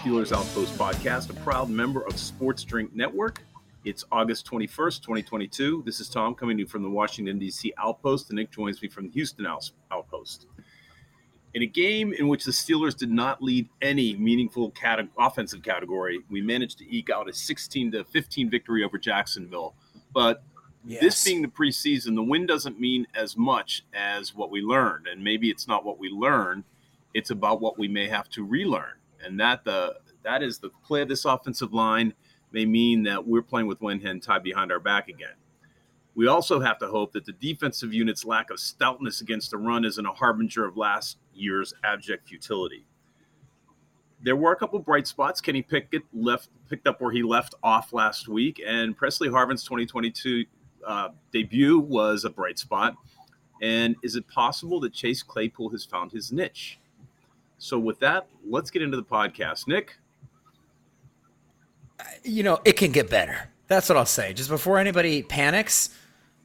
Steelers Outpost podcast, a proud member of Sports Drink Network. It's August 21st, 2022. This is Tom coming to you from the Washington, D.C. Outpost, and Nick joins me from the Houston Outpost. In a game in which the Steelers did not lead any meaningful cate- offensive category, we managed to eke out a 16 to 15 victory over Jacksonville. But this being the preseason, the win doesn't mean as much as what we learned. And maybe it's not what we learned, it's about what we may have to relearn. And that the that is the play of this offensive line may mean that we're playing with one hand tied behind our back again. We also have to hope that the defensive unit's lack of stoutness against the run isn't a harbinger of last year's abject futility. There were a couple bright spots. Kenny Pickett left picked up where he left off last week, and Pressley Harvin's 2022 uh, debut was a bright spot. And is it possible that Chase Claypool has found his niche? So, with that, let's get into the podcast. Nick, you know, it can get better. That's what I'll say. Just before anybody panics,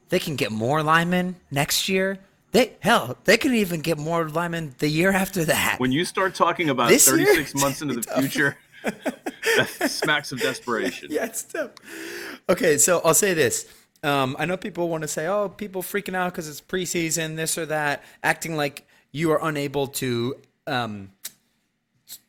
they can get more linemen next year. They hell, they can even get more linemen the year after that. when you start talking about This year? 36 months into the future, that smacks of desperation. yeah, it's tough. Okay, so I'll say this. Um, I know people want to say, "Oh, people freaking out because it's preseason, this or that," acting like you are unable to um,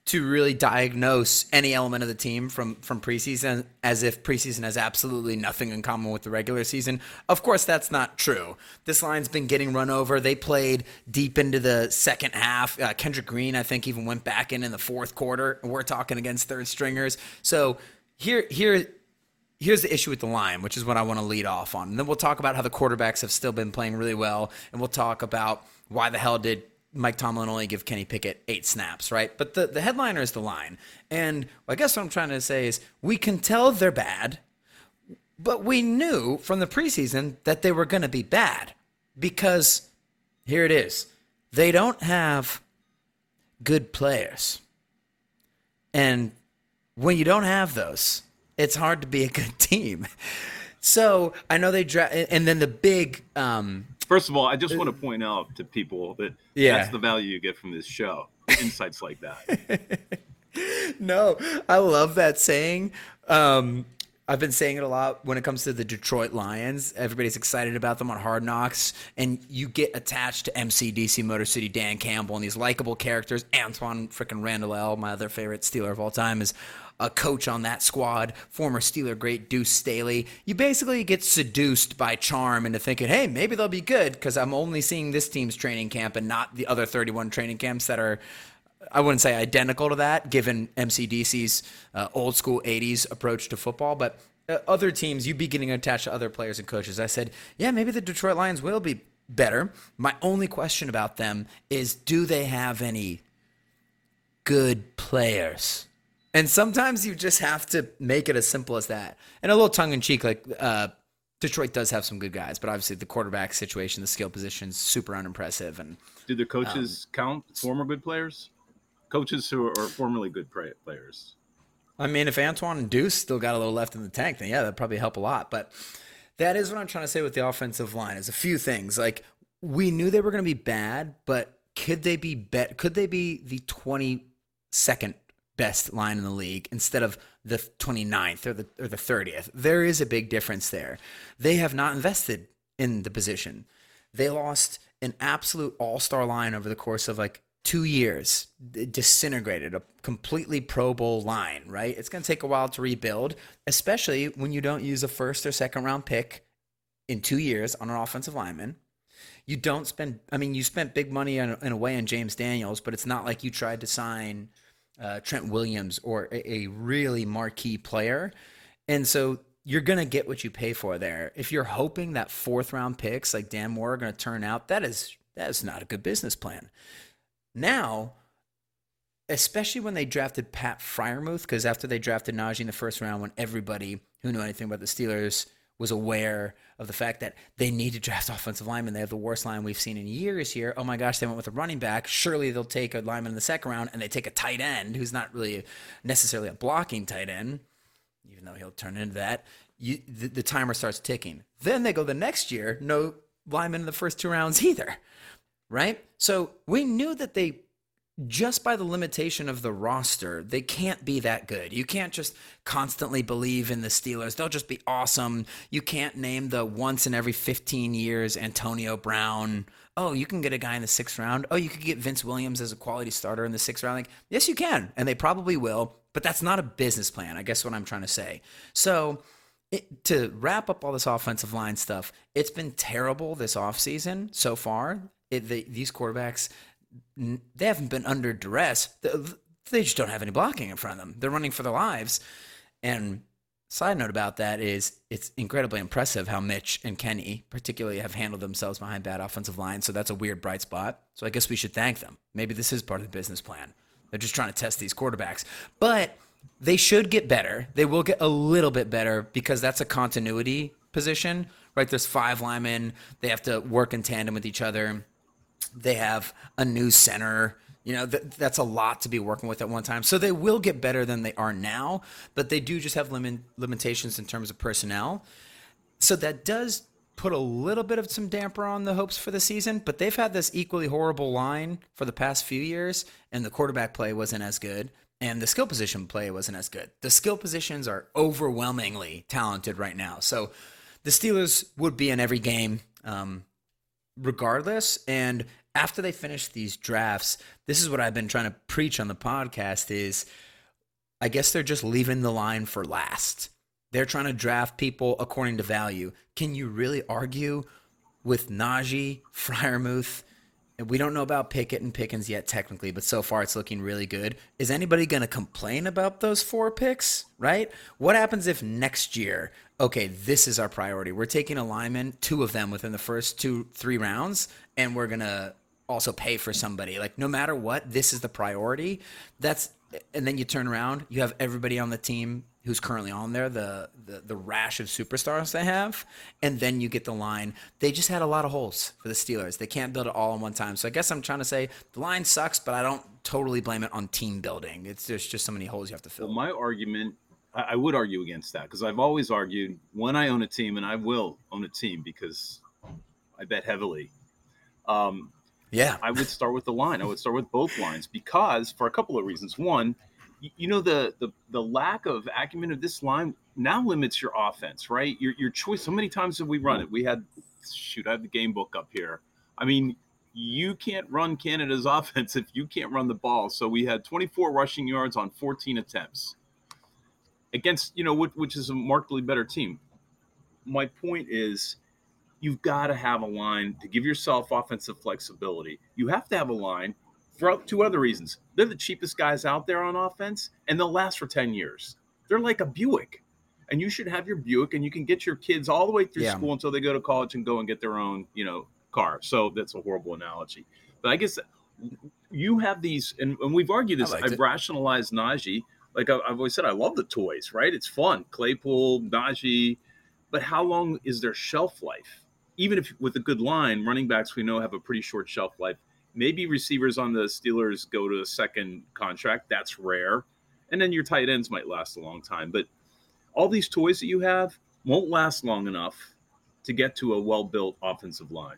to really diagnose any element of the team from from preseason, as if preseason has absolutely nothing in common with the regular season. Of course, that's not true. This line's been getting run over. They played deep into the second half. Uh, Kendrick Green, I think, even went back in in the fourth quarter. We're talking against third stringers. So here, here here's the issue with the line, which is what I want to lead off on. And then we'll talk about how the quarterbacks have still been playing really well, and we'll talk about why the hell did Mike Tomlin only give Kenny Pickett eight snaps, right? But the, the headliner is the line. And I guess what I'm trying to say is we can tell they're bad, but we knew from the preseason that they were going to be bad because here it is. They don't have good players. And when you don't have those, it's hard to be a good team. So I know they draft, and then the big, um, First of all, I just want to point out to people that Yeah. that's the value you get from this show. Insights like that. no, I love that saying. Um, I've been saying it a lot when it comes to the Detroit Lions. Everybody's excited about them on Hard Knocks, and you get attached to MCDC Motor City Dan Campbell and these likable characters. Antwaan freaking Randle El, my other favorite Steeler of all time, is a coach on that squad. Former Steeler great Deuce Staley. You basically get seduced by charm into thinking, hey, maybe they'll be good because I'm only seeing this team's training camp and not the other 31 training camps that are I wouldn't say identical to that, given MCDC's uh, old school 80s approach to football, but uh, other teams, you'd be getting attached to other players and coaches. I said, yeah, maybe the Detroit Lions will be better. My only question about them is do they have any good players? And sometimes you just have to make it as simple as that. And a little tongue in cheek, like uh, Detroit does have some good guys, but obviously the quarterback situation, the skill positions, super unimpressive. And Do the coaches count former good players? Coaches who are formerly good players. I mean, if Antwaan and Deuce still got a little left in the tank, then yeah, that'd probably help a lot. But that is what I'm trying to say with the offensive line is a few things. Like we knew they were going to be bad, but could they be bet? Could they be the 22nd best line in the league instead of the 29th or the or the 30th? There is a big difference there. They have not invested in the position. They lost an absolute all-star line over the course of like two years disintegrated a completely pro bowl line right it's going to take a while to rebuild especially when you don't use a first or second round pick in two years on an offensive lineman you don't spend i mean you spent big money in, in a way on james daniels but it's not like you tried to sign uh, trent williams or a, a really marquee player and so you're going to get what you pay for there. If you're hoping that fourth round picks like Dan Moore are going to turn out, that is that is not a good business plan. Now, especially when they drafted Pat Freiermuth, because after they drafted Najee in the first round, when everybody who knew anything about the Steelers was aware of the fact that they need to draft offensive linemen. They have the worst line we've seen in years here. Oh my gosh, they went with a running back. Surely they'll take a lineman in the second round and they take a tight end who's not really necessarily a blocking tight end, even though he'll turn into that. You, the, the timer starts ticking. Then they go the next year, no lineman in the first two rounds either, right? So we knew that they just by the limitation of the roster, they can't be that good. You can't just constantly believe in the Steelers. They'll just be awesome. You can't name the once in every 15 years Antonio Brown. Oh, you can get a guy in the sixth round. Oh, you could get Vince Williams as a quality starter in the sixth round. Like, yes, you can. And they probably will, but that's not a business plan. I guess what I'm trying to say. So, it, to wrap up all this offensive line stuff, it's been terrible this offseason so far. It, the, these quarterbacks, they haven't been under duress. They just don't have any blocking in front of them. They're running for their lives. And side note about that is it's incredibly impressive how Mitch and Kenny, particularly, have handled themselves behind bad offensive lines. So that's a weird bright spot. So I guess we should thank them. Maybe this is part of the business plan. They're just trying to test these quarterbacks. But they should get better. They will get a little bit better because that's a continuity position, right? There's five linemen. They have to work in tandem with each other. They have a new center. You know, th- that's a lot to be working with at one time. So they will get better than they are now, but they do just have limit- limitations in terms of personnel. So that does put a little bit of some damper on the hopes for the season, but they've had this equally horrible line for the past few years, and the quarterback play wasn't as good, and the skill position play wasn't as good. The skill positions are overwhelmingly talented right now. So the Steelers would be in every game. Um, regardless. And after they finish these drafts, this is what I've been trying to preach on the podcast is I guess they're just leaving the line for last. They're trying to draft people according to value. Can you really argue with Najee, Freiermuth? We don't know about Pickett and Pickens yet, technically, but so far it's looking really good. Is anybody going to complain about those four picks, right? What happens if next year okay, this is our priority. We're taking a lineman, two of them within the first two, three rounds, and we're gonna also pay for somebody. Like no matter what, this is the priority. That's and then you turn around, you have everybody on the team who's currently on there, the, the the rash of superstars they have, and then you get the line. They just had a lot of holes for the Steelers. They can't build it all in one time. So I guess I'm trying to say the line sucks, but I don't totally blame it on team building. It's there's just so many holes you have to fill. Well, my argument I, would argue against that because I've always argued when I own a team, and I will own a team because I bet heavily. Um, yeah, I would start with the line. I would start with both lines because for a couple of reasons. One, you know the the the lack of acumen of this line now limits your offense, right? Your your choice. So many times have we run it? We had shoot. I have the game book up here. I mean, you can't run Canada's offense if you can't run the ball. So we had 24 rushing yards on 14 attempts against you know which, which is a markedly better team. My point is, you've got to have a line to give yourself offensive flexibility. You have to have a line for two other reasons. They're the cheapest guys out there on offense, and they'll last for ten years. They're like a Buick, and you should have your Buick, and you can get your kids all the way through yeah. school until they go to college and go and get their own, you know, car. So that's a horrible analogy, but I guess you have these, and, and we've argued this. I've it. rationalized Najee like I've always said, I love the toys, right? It's fun. Claypool, Najee, but how long is their shelf life? Even if with a good line, running backs we know have a pretty short shelf life. Maybe receivers on the Steelers go to a second contract. That's rare. And then your tight ends might last a long time. But all these toys that you have won't last long enough to get to a well built offensive line.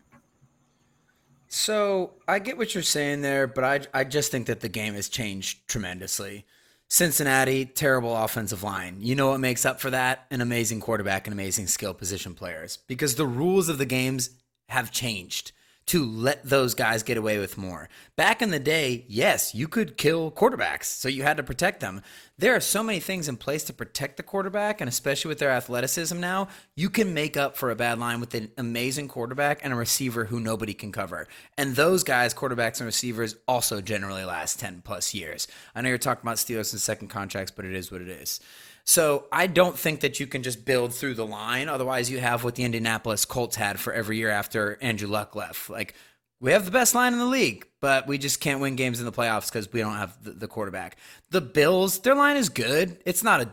So I get what you're saying there, but I, I just think that the game has changed tremendously. Cincinnati, terrible offensive line. You know what makes up for that? An amazing quarterback and amazing skill position players. Because the rules of the games have changed to let those guys get away with more. Back in the day, yes, you could kill quarterbacks, so you had to protect them. There are so many things in place to protect the quarterback, and especially with their athleticism now, you can make up for a bad line with an amazing quarterback and a receiver who nobody can cover. And those guys, quarterbacks and receivers, also generally last 10 plus years. I know you're talking about Steelers and second contracts, but it is what it is. So I don't think that you can just build through the line. Otherwise, you have what the Indianapolis Colts had for every year after Andrew Luck left. Like we have the best line in the league, but we just can't win games in the playoffs because we don't have the, the quarterback. The Bills, their line is good. It's not a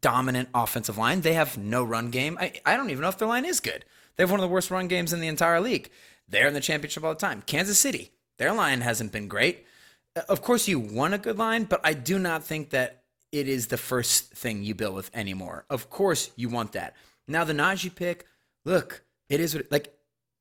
dominant offensive line. They have no run game. I, I don't even know if their line is good. They have one of the worst run games in the entire league. They're in the championship all the time. Kansas City, their line hasn't been great. Uh, Of course, you want a good line, but I do not think that it is the first thing you build with anymore. Of course, you want that. Now, the Najee pick, look, it is what, like,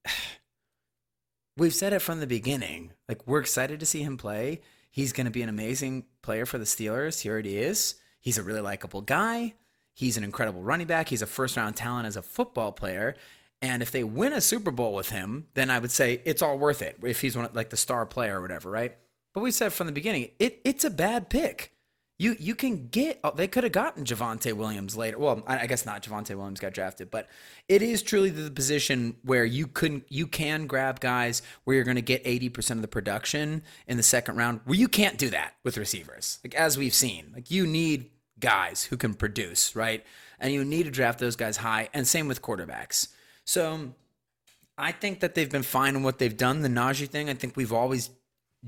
we've said it from the beginning. Like, we're excited to see him play. He's going to be an amazing player for the Steelers. He already is. He's a really likable guy. He's an incredible running back. He's a first round talent as a football player. And if they win a Super Bowl with him, then I would say it's all worth it if he's one like the star player or whatever, right? But we said from the beginning, it it's a bad pick. You you can get oh, they could have gotten Javonte Williams later. Well, I, guess not. Javonte Williams got drafted, but it is truly the position where you couldn't you can grab guys where you're going to get eighty percent of the production in the second round. Where you can't do that with receivers, like as we've seen. Like you need guys who can produce, right? And you need to draft those guys high. And same with quarterbacks. So I think that they've been fine in what they've done. The Najee thing, I think we've always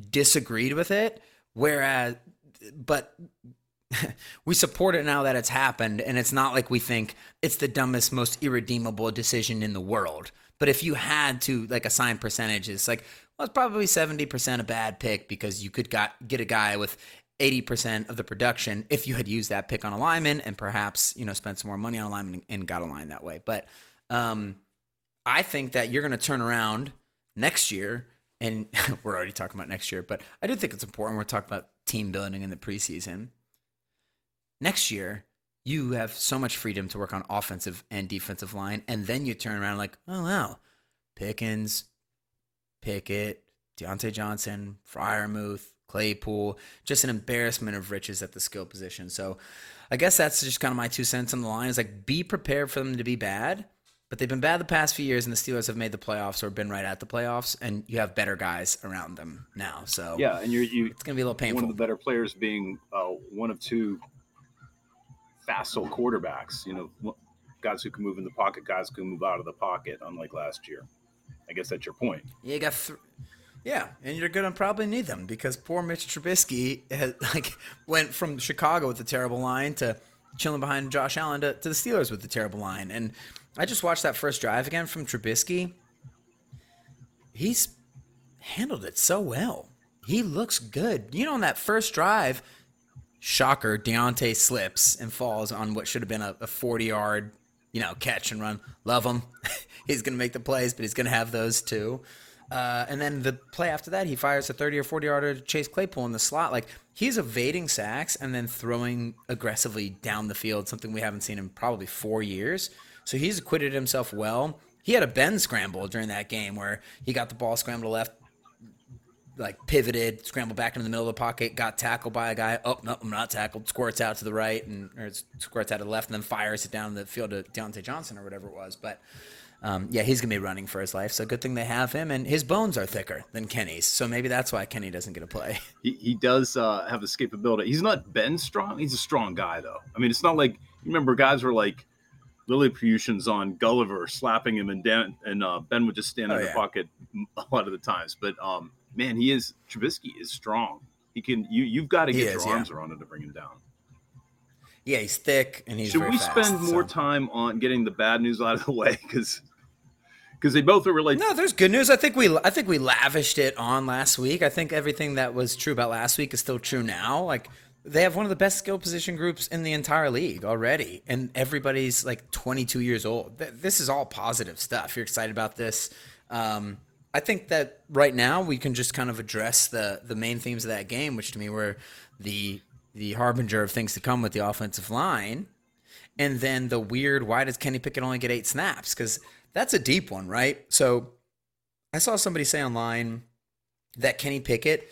disagreed with it. Whereas, but we support it now that it's happened. And it's not like we think it's the dumbest, most irredeemable decision in the world. But if you had to like assign percentages, like, well, it's probably 70% a bad pick because you could got, get a guy with 80% of the production if you had used that pick on a lineman and perhaps, you know, spent some more money on a lineman and got a line that way. But, um, I think that you're going to turn around next year, and we're already talking about next year, but I do think it's important. We're talking about team building in the preseason. Next year, you have so much freedom to work on offensive and defensive line, and then you turn around like, oh wow, Pickens, Pickett, Diontae Johnson, Freiermuth, Claypool, just an embarrassment of riches at the skill position. So, I guess that's just kind of my two cents on the line. Is like be prepared for them to be bad but they've been bad the past few years, and the Steelers have made the playoffs or been right at the playoffs, and you have better guys around them now. So Yeah, and you're you. it's gonna be a little painful. One of the better players being uh, one of two facile quarterbacks. You know, guys who can move in the pocket, guys who can move out of the pocket. Unlike last year, I guess that's your point. Yeah, you got th- yeah, and you're gonna probably need them because poor Mitch Trubisky has, like went from Chicago with a terrible line to chilling behind Josh Allen to, to the Steelers with the terrible line. And I just watched that first drive again from Trubisky. He's handled it so well. He looks good. You know, on that first drive, shocker, Diontae slips and falls on what should have been a, a 40 yard, you know, catch and run. Love him. he's going to make the plays, but he's going to have those too. Uh, and then the play after that, he fires a 30 or 40 yarder to Chase Claypool in the slot. Like he's evading sacks and then throwing aggressively down the field, something we haven't seen in probably four years. So he's acquitted himself well. He had a Ben scramble during that game where he got the ball scrambled left, like pivoted, scrambled back into the middle of the pocket, got tackled by a guy. Oh no, I'm not tackled. Squirts out to the right and or squirts out to the left, and then fires it down the field to Diontae Johnson or whatever it was. But um, yeah, he's gonna be running for his life. So good thing they have him, and his bones are thicker than Kenny's. So maybe that's why Kenny doesn't get a play. He, he does uh, have escapability. He's not Ben strong. He's a strong guy though. I mean, it's not like you remember guys were like Lilliputians on Gulliver slapping him, and Dan and uh, Ben would just stand Oh, in the yeah. pocket a lot of the times. But um, man, he is Trubisky is strong. He can you you've got to get is, your yeah. arms around him to bring him down. Yeah, he's thick and he's. Should we fast, spend more time on getting the bad news out of the way because because they both are related. No, there's good news. I think we I think we lavished it on last week. I think everything that was true about last week is still true now. Like they have one of the best skill position groups in the entire league already, and everybody's like 22 years old. This is all positive stuff. You're excited about this. Um, I think that right now we can just kind of address the the main themes of that game, which to me were the the harbinger of things to come with the offensive line and then the weird why does Kenny Pickett only get eight snaps? Because that's a deep one, right? So I saw somebody say online that Kenny Pickett,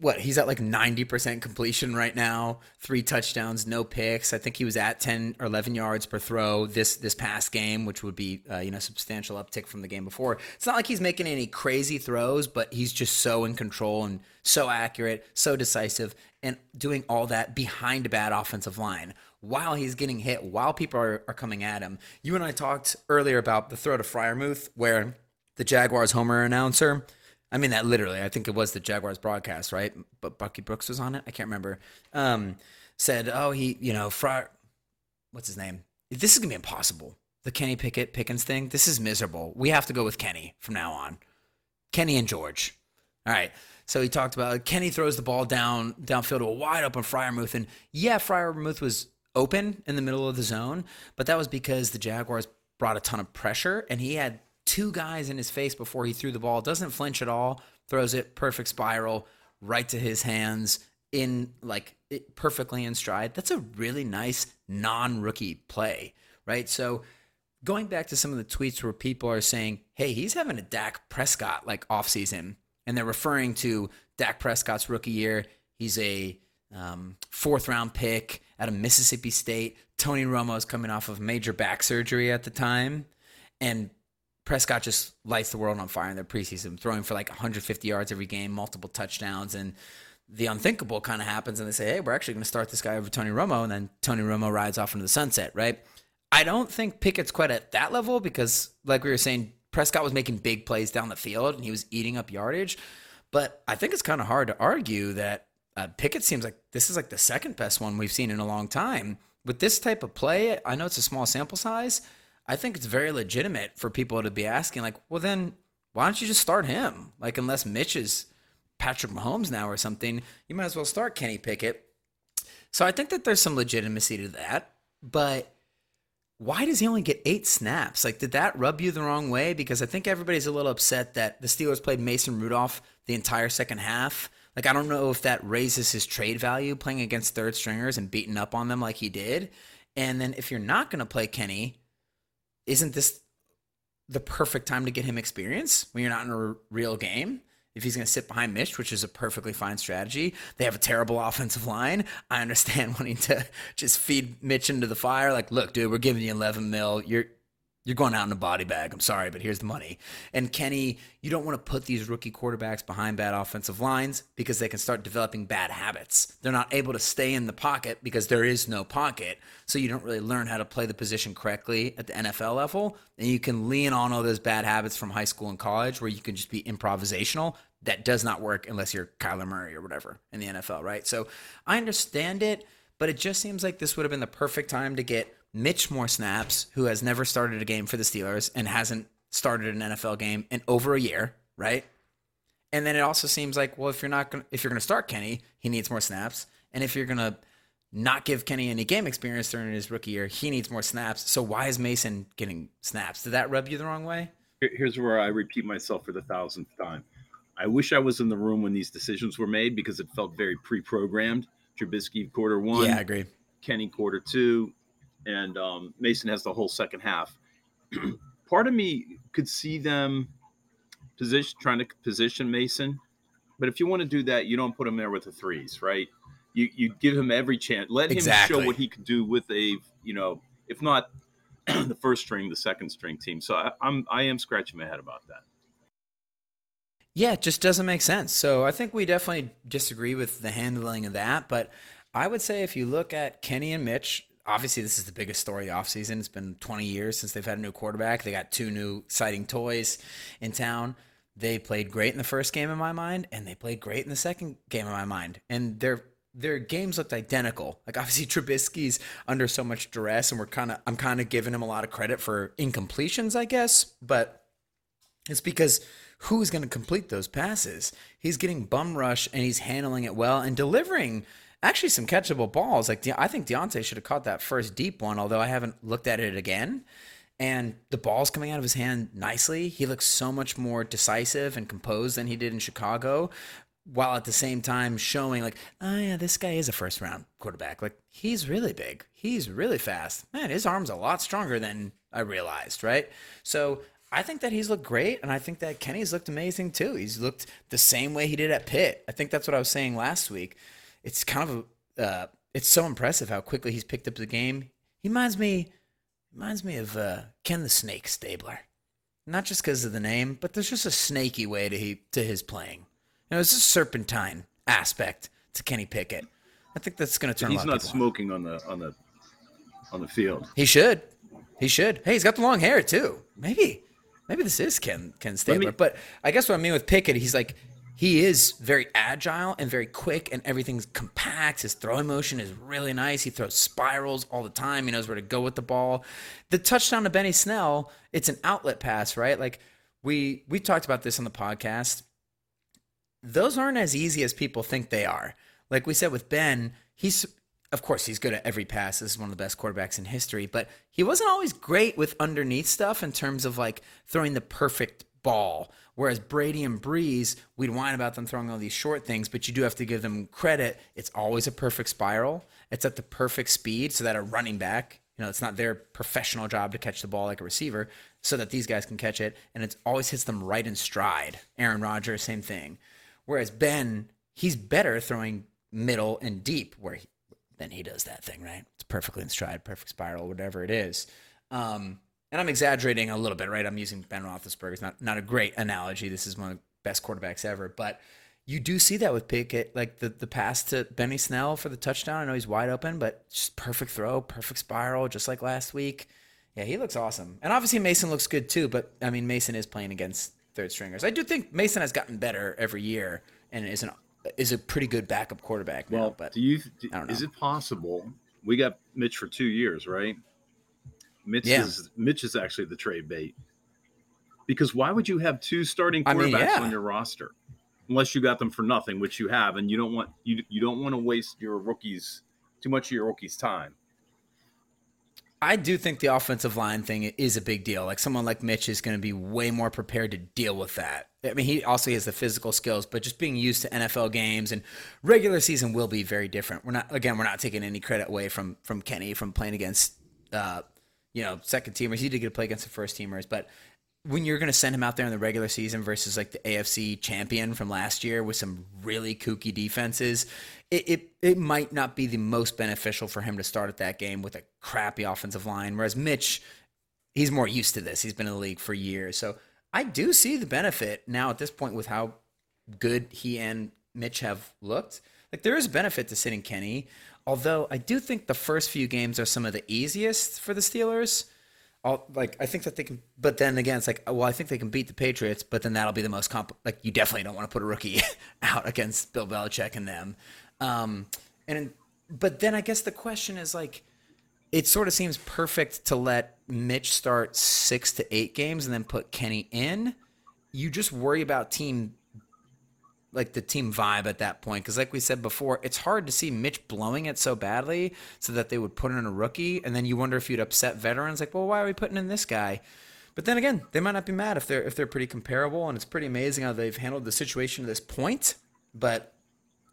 what he's at like 90% completion right now, three touchdowns, no picks. I think he was at 10 or 11 yards per throw this this past game, which would be uh, you know substantial uptick from the game before. It's not like he's making any crazy throws, but he's just so in control and so accurate, so decisive, and doing all that behind a bad offensive line. while he's getting hit, while people are, are coming at him. You and I talked earlier about the throw to Freiermuth where the Jaguars homer announcer, I mean that literally, I think it was the Jaguars broadcast, right? But Bucky Brooks was on it. I can't remember. Um, said, oh, he, you know, Fryer, what's his name? This is gonna be impossible. The Kenny Pickett Pickens thing. This is miserable. We have to go with Kenny from now on. Kenny and George. All right. So he talked about Kenny throws the ball down downfield to a wide open Freiermuth, and yeah, Freiermuth was open in the middle of the zone, but that was because the Jaguars brought a ton of pressure, and he had two guys in his face before he threw the ball. Doesn't flinch at all. Throws it perfect spiral right to his hands in like perfectly in stride. That's a really nice non-rookie play, right? So going back to some of the tweets where people are saying, "Hey, he's having a Dak Prescott like offseason," and they're referring to Dak Prescott's rookie year. He's a um, fourth round pick out of Mississippi State. Tony Romo is coming off of major back surgery at the time, and Prescott just lights the world on fire in their preseason, throwing for like 150 yards every game, multiple touchdowns, and the unthinkable kind of happens, and they say, "Hey, we're actually going to start this guy over Tony Romo," and then Tony Romo rides off into the sunset, right? I don't think Pickett's quite at that level because, like we were saying, Prescott was making big plays down the field and he was eating up yardage. But I think it's kind of hard to argue that uh, Pickett seems like this is like the second best one we've seen in a long time. With this type of play, I know it's a small sample size. I think it's very legitimate for people to be asking, like, well, then why don't you just start him? Like, unless Mitch is Patrick Mahomes now or something, you might as well start Kenny Pickett. So I think that there's some legitimacy to that. But why does he only get eight snaps? Like, did that rub you the wrong way? Because I think everybody's a little upset that the Steelers played Mason Rudolph the entire second half. Like, I don't know if that raises his trade value playing against third stringers and beating up on them like he did. And then if you're not going to play Kenny, isn't this the perfect time to get him experience when you're not in a real game? If he's going to sit behind Mitch, which is a perfectly fine strategy, they have a terrible offensive line. I understand wanting to just feed Mitch into the fire. Like, look, dude, we're giving you 11 mil. You're you're going out in a body bag. I'm sorry, but here's the money. And Kenny, you don't want to put these rookie quarterbacks behind bad offensive lines because they can start developing bad habits. They're not able to stay in the pocket because there is no pocket. So you don't really learn how to play the position correctly at the NFL level. And you can lean on all those bad habits from high school and college where you can just be improvisational. That does not work unless you're Kyler Murray or whatever in the NFL, right? So I understand it, but it just seems like this would have been the perfect time to get Mitch more snaps, who has never started a game for the Steelers and hasn't started an NFL game in over a year, right? And then it also seems like, well, if you're not gonna, if you're going to start Kenny, he needs more snaps, and if you're going to not give Kenny any game experience during his rookie year, he needs more snaps. So why is Mason getting snaps? Did that rub you the wrong way? Here's where I repeat myself for the thousandth time. I wish I was in the room when these decisions were made because it felt very pre-programmed. Trubisky quarter one, Yeah, I agree. Kenny quarter two, and um, Mason has the whole second half. Part of me could see them position trying to position Mason, but if you want to do that, you don't put him there with the threes, right? You you give him every chance. Let him Exactly. show what he could do with a you know, if not the first string, the second string team. So I, I'm I am scratching my head about that. Yeah, it just doesn't make sense. So I think we definitely disagree with the handling of that. But I would say if you look at Kenny and Mitch, obviously this is the biggest story of the offseason. It's been 20 years since they've had a new quarterback. They got two new exciting toys in town. They played great in the first game in my mind, and they played great in the second game in my mind. And their their games looked identical. Like obviously Trubisky's under so much duress, and we're kind of I'm kind of giving him a lot of credit for incompletions, I guess. But it's because who's going to complete those passes? He's getting bum rush and he's handling it well and delivering actually some catchable balls. Like I think Diontae should have caught that first deep one, although I haven't looked at it again. And the ball's coming out of his hand nicely. He looks so much more decisive and composed than he did in Chicago, while at the same time showing like, oh yeah, this guy is a first round quarterback. Like he's really big. He's really fast. Man, his arm's a lot stronger than I realized, right? So I think that he's looked great, and I think that Kenny's looked amazing too. He's looked the same way he did at Pitt. I think that's what I was saying last week. It's kind of a, uh, it's so impressive how quickly he's picked up the game. He reminds me, reminds me of uh, Ken the Snake Stabler, not just because of the name, but there's just a snaky way to he to his playing. You know, it's a serpentine aspect to Kenny Pickett. I think that's going to turn. a He's not people on. smoking on the on the on the field. He should. He should. Hey, he's got the long hair too. Maybe, maybe this is Ken Ken Stabler. me- but I guess what I mean with Pickett, he's like he is very agile and very quick, and everything's compact. His throwing motion is really nice. He throws spirals all the time. He knows where to go with the ball. The touchdown to Benny Snell, it's an outlet pass, right? Like we we talked about this on the podcast those aren't as easy as people think they are. Like we said with Ben, he's of course he's good at every pass. This is one of the best quarterbacks in history, but he wasn't always great with underneath stuff in terms of like throwing the perfect ball. Whereas Brady and Brees, we'd whine about them throwing all these short things, but you do have to give them credit. It's always a perfect spiral. It's at the perfect speed so that a running back, you know, it's not their professional job to catch the ball like a receiver, so that these guys can catch it, and it always hits them right in stride. Aaron Rodgers, same thing. Whereas Ben, he's better throwing middle and deep, where he, then he does that thing, right? It's perfectly in stride, perfect spiral, whatever it is. Um, and I'm exaggerating a little bit, right? I'm using Ben Roethlisberger. It's not not a great analogy. This is one of the best quarterbacks ever, but you do see that with Pickett, like the the pass to Benny Snell for the touchdown. I know he's wide open, but just perfect throw, perfect spiral, just like last week. Yeah, he looks awesome, and obviously Mason looks good too. But I mean, Mason is playing against third stringers. I do think Mason has gotten better every year and is an is a pretty good backup quarterback now. Well, but do you? Do, I don't is it possible? We got Mitch for two years, right? Mitch Yeah. is Mitch is actually the trade bait. Because why would you have two starting I quarterbacks mean, yeah. on your roster, unless you got them for nothing, which you have, and you don't want you you don't want to waste your rookies too much of your rookies' time. I do think the offensive line thing is a big deal. Like someone like Mitch is going to be way more prepared to deal with that. I mean, he also has the physical skills, but just being used to NFL games and regular season will be very different. We're not again, we're not taking any credit away from from Kenny from playing against uh, you know second teamers. He did get to play against the first teamers, but when you're going to send him out there in the regular season versus like the AFC champion from last year with some really kooky defenses, it, it it might not be the most beneficial for him to start at that game with a crappy offensive line. Whereas Mitch, he's more used to this. He's been in the league for years, so I do see the benefit now at this point with how good he and Mitch have looked. Like there is benefit to sitting Kenny, although I do think the first few games are some of the easiest for the Steelers. I'll, like I think that they can, but then again, it's like, well, I think they can beat the Patriots, but then that'll be the most comp. Like you definitely don't want to put a rookie out against Bill Belichick and them. Um, and but then I guess the question is like, it sort of seems perfect to let Mitch start six to eight games and then put Kenny in. You just worry about team like the team vibe at that point because like we said before it's hard to see mitch blowing it so badly so that they would put in a rookie and then you wonder if you'd upset veterans like well why are we putting in this guy but then again they might not be mad if they're if they're pretty comparable and it's pretty amazing how they've handled the situation to this point but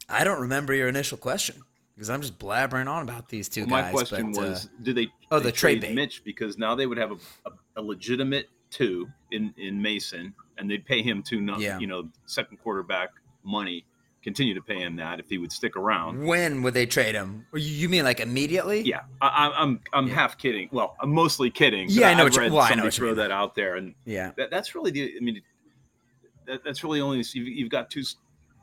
i don't remember your initial question because i'm just blabbering on about these two My guys question but, uh, was, do they oh, they the trade bait. Mitch because now they would have a, a, a legitimate two in in Mason, and they'd pay him two, no- Yeah. you know, second quarterback money. Continue to pay him that if he would stick around. when would they trade him you mean like immediately Yeah, I, I- I'm I'm half kidding. Well, I'm mostly kidding. Yeah, I know I've what you- read well, I know somebody throw that out there, and yeah that, that's really the. I mean, that, that's really only you've, you've got two.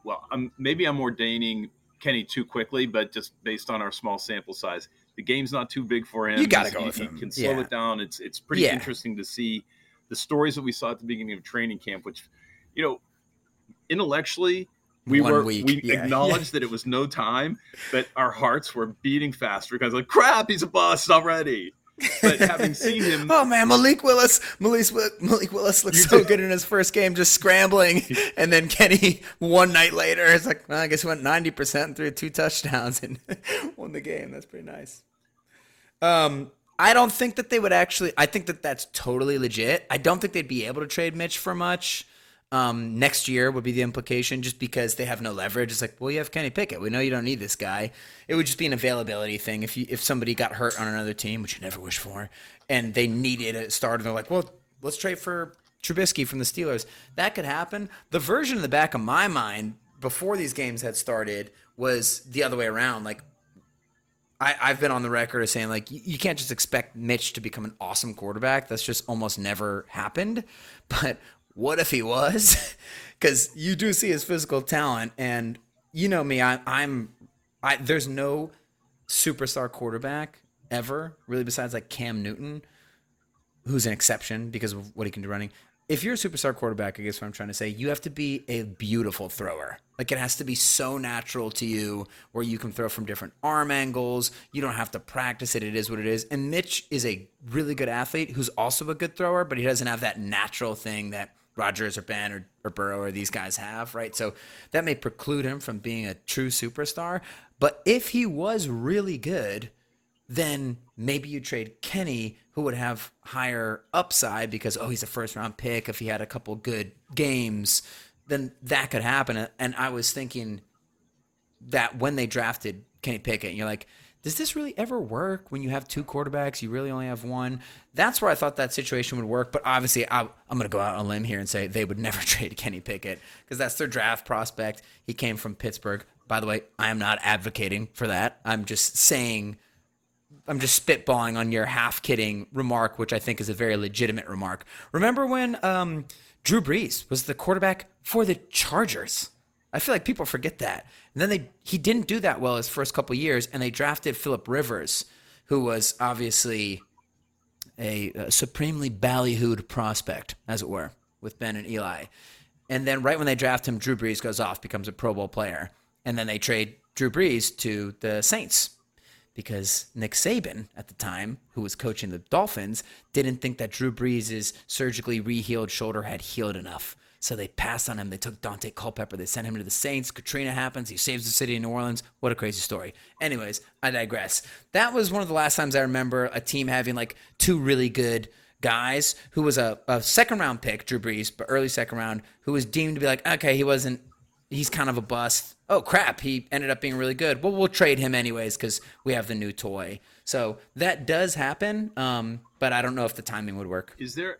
Well, I'm maybe I'm ordaining Kenny too quickly, but just based on our small sample size, the game's not too big for him. You gotta go with he, him. He can slow Yeah. it down. It's it's pretty Yeah. interesting to see the stories that we saw at the beginning of training camp, which, you know, intellectually. We One were week, we yeah. acknowledged that it was no time, but our hearts were beating faster because like crap, he's a bust already. But having seen him, Oh man, Malik Willis, Malik, Malik Willis looks so did- good in his first game, just scrambling, and then Kenny one night later, it's like well, I guess he went ninety percent through two touchdowns and won the game. That's pretty nice. Um, I don't think that they would actually. I think that that's totally legit. I don't think they'd be able to trade Mitch for much. Um, next year would be the implication, just because they have no leverage. It's like, well, you have Kenny Pickett. We know you don't need this guy. It would just be an availability thing. If you if somebody got hurt on another team, which you never wish for, and they needed a starter, they're like, well, let's trade for Trubisky from the Steelers. That could happen. The version in the back of my mind before these games had started was the other way around. Like I, I've been on the record as saying like you can't just expect Mitch to become an awesome quarterback. That's just almost never happened. But what if he was? Because you do see his physical talent, and you know me, I, I'm, I there's no superstar quarterback ever, really, besides like Cam Newton, who's an exception because of what he can do running. If you're a superstar quarterback, I guess what I'm trying to say, you have to be a beautiful thrower. Like it has to be so natural to you where you can throw from different arm angles. You don't have to practice it. It is what it is. And Mitch is a really good athlete who's also a good thrower, but he doesn't have that natural thing that Rodgers or Ben or, or Burrow or these guys have, right? So that may preclude him from being a true superstar. But if he was really good, then maybe you trade Kenny, who would have higher upside because oh he's a first round pick. If he had a couple good games, then that could happen. And I was thinking that when they drafted Kenny Pickett, you're like, does this really ever work when you have two quarterbacks? You really only have one. That's where I thought that situation would work. But obviously, I, am going to go out on a limb here and say they would never trade Kenny Pickett because that's their draft prospect. He came from Pittsburgh. By the way, I am not advocating for that. I'm just saying I'm just spitballing on your half kidding remark, which I think is a very legitimate remark. Remember when um, Drew Brees was the quarterback for the Chargers? I feel like people forget that. And then they he didn't do that well his first couple years, and they drafted Philip Rivers, who was obviously a, a supremely ballyhooed prospect, as it were, with Ben and Eli. And then right when they draft him, Drew Brees goes off, becomes a Pro Bowl player, and then they trade Drew Brees to the Saints because Nick Saban at the time, who was coaching the Dolphins, didn't think that Drew Brees' surgically rehealed shoulder had healed enough. So they passed on him. They took Dante Culpepper. They sent him to the Saints. Katrina happens. He saves the city of New Orleans. What a crazy story. Anyways, I digress. That was one of the last times I remember a team having like two really good guys who was a, a second round pick, Drew Brees, but early second round, who was deemed to be like, okay, he wasn't he's kind of a bust. Oh crap, he ended up being really good. Well, we'll trade him anyways because we have the new toy. So that does happen, um, but I don't know if the timing would work. Is there?